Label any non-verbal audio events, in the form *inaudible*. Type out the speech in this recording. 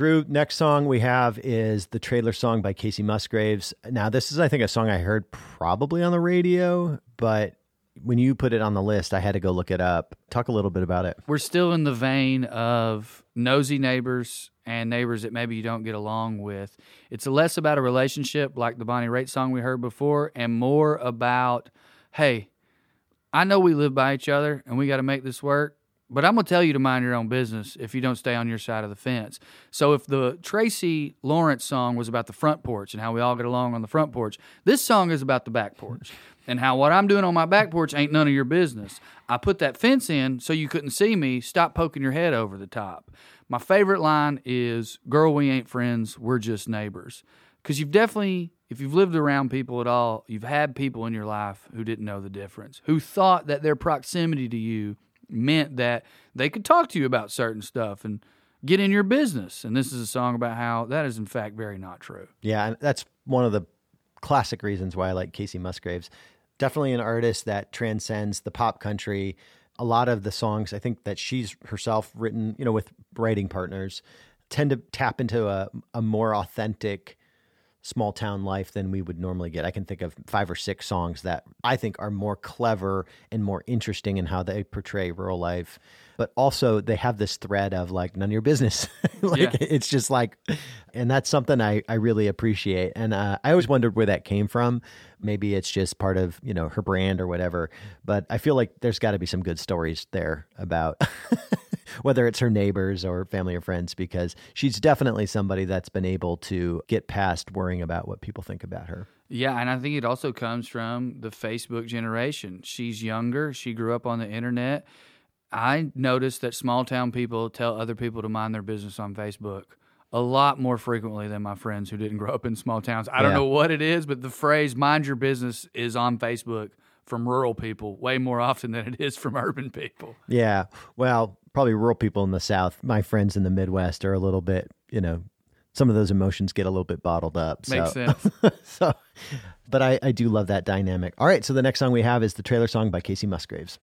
Next song we have is the trailer song by Kacey Musgraves. Now, this is, I think, a song I heard probably on the radio, but when you put it on the list, I had to go look it up. Talk a little bit about it. We're still in the vein of nosy neighbors and neighbors that maybe you don't get along with. It's less about a relationship like the Bonnie Raitt song we heard before, and more about, hey, I know we live by each other and we got to make this work, but I'm going to tell you to mind your own business if you don't stay on your side of the fence. So if the Tracy Lawrence song was about the front porch and how we all get along on the front porch, this song is about the back porch *laughs* and how what I'm doing on my back porch ain't none of your business. I put that fence in so you couldn't see me. Stop poking your head over the top. My favorite line is, Girl, we ain't friends, we're just neighbors. Because you've definitely, if you've lived around people at all, you've had people in your life who didn't know the difference, who thought that their proximity to you meant that they could talk to you about certain stuff and get in your business. And this is a song about how that is, in fact, very not true. Yeah, and that's one of the classic reasons why I like Kacey Musgraves. Definitely an artist that transcends the pop country. A lot of the songs I think that she's herself written, you know, with writing partners, tend to tap into a, a more authentic small town life than we would normally get. I can think of five or six songs that I think are more clever and more interesting in how they portray rural life. But also they have this thread of like none of your business. *laughs* like Yeah. it's just like and that's something I, I really appreciate. And uh, I always wondered where that came from. Maybe it's just part of, you know, her brand or whatever. But I feel like there's gotta be some good stories there about *laughs* whether it's her neighbors or family or friends, because she's definitely somebody that's been able to get past worrying about what people think about her. Yeah, and I think it also comes from the Facebook generation. She's younger, she grew up on the internet. I noticed that small town people tell other people to mind their business on Facebook a lot more frequently than my friends who didn't grow up in small towns. I don't know what it is, but the phrase mind your business is on Facebook from rural people way more often than it is from *laughs* urban people. Yeah. Well, probably rural people in the South, my friends in the Midwest are a little bit, you know, some of those emotions get a little bit bottled up. Makes so. *laughs* sense. so, but I, I do love that dynamic. All right. So the next song we have is the trailer song by Kacey Musgraves.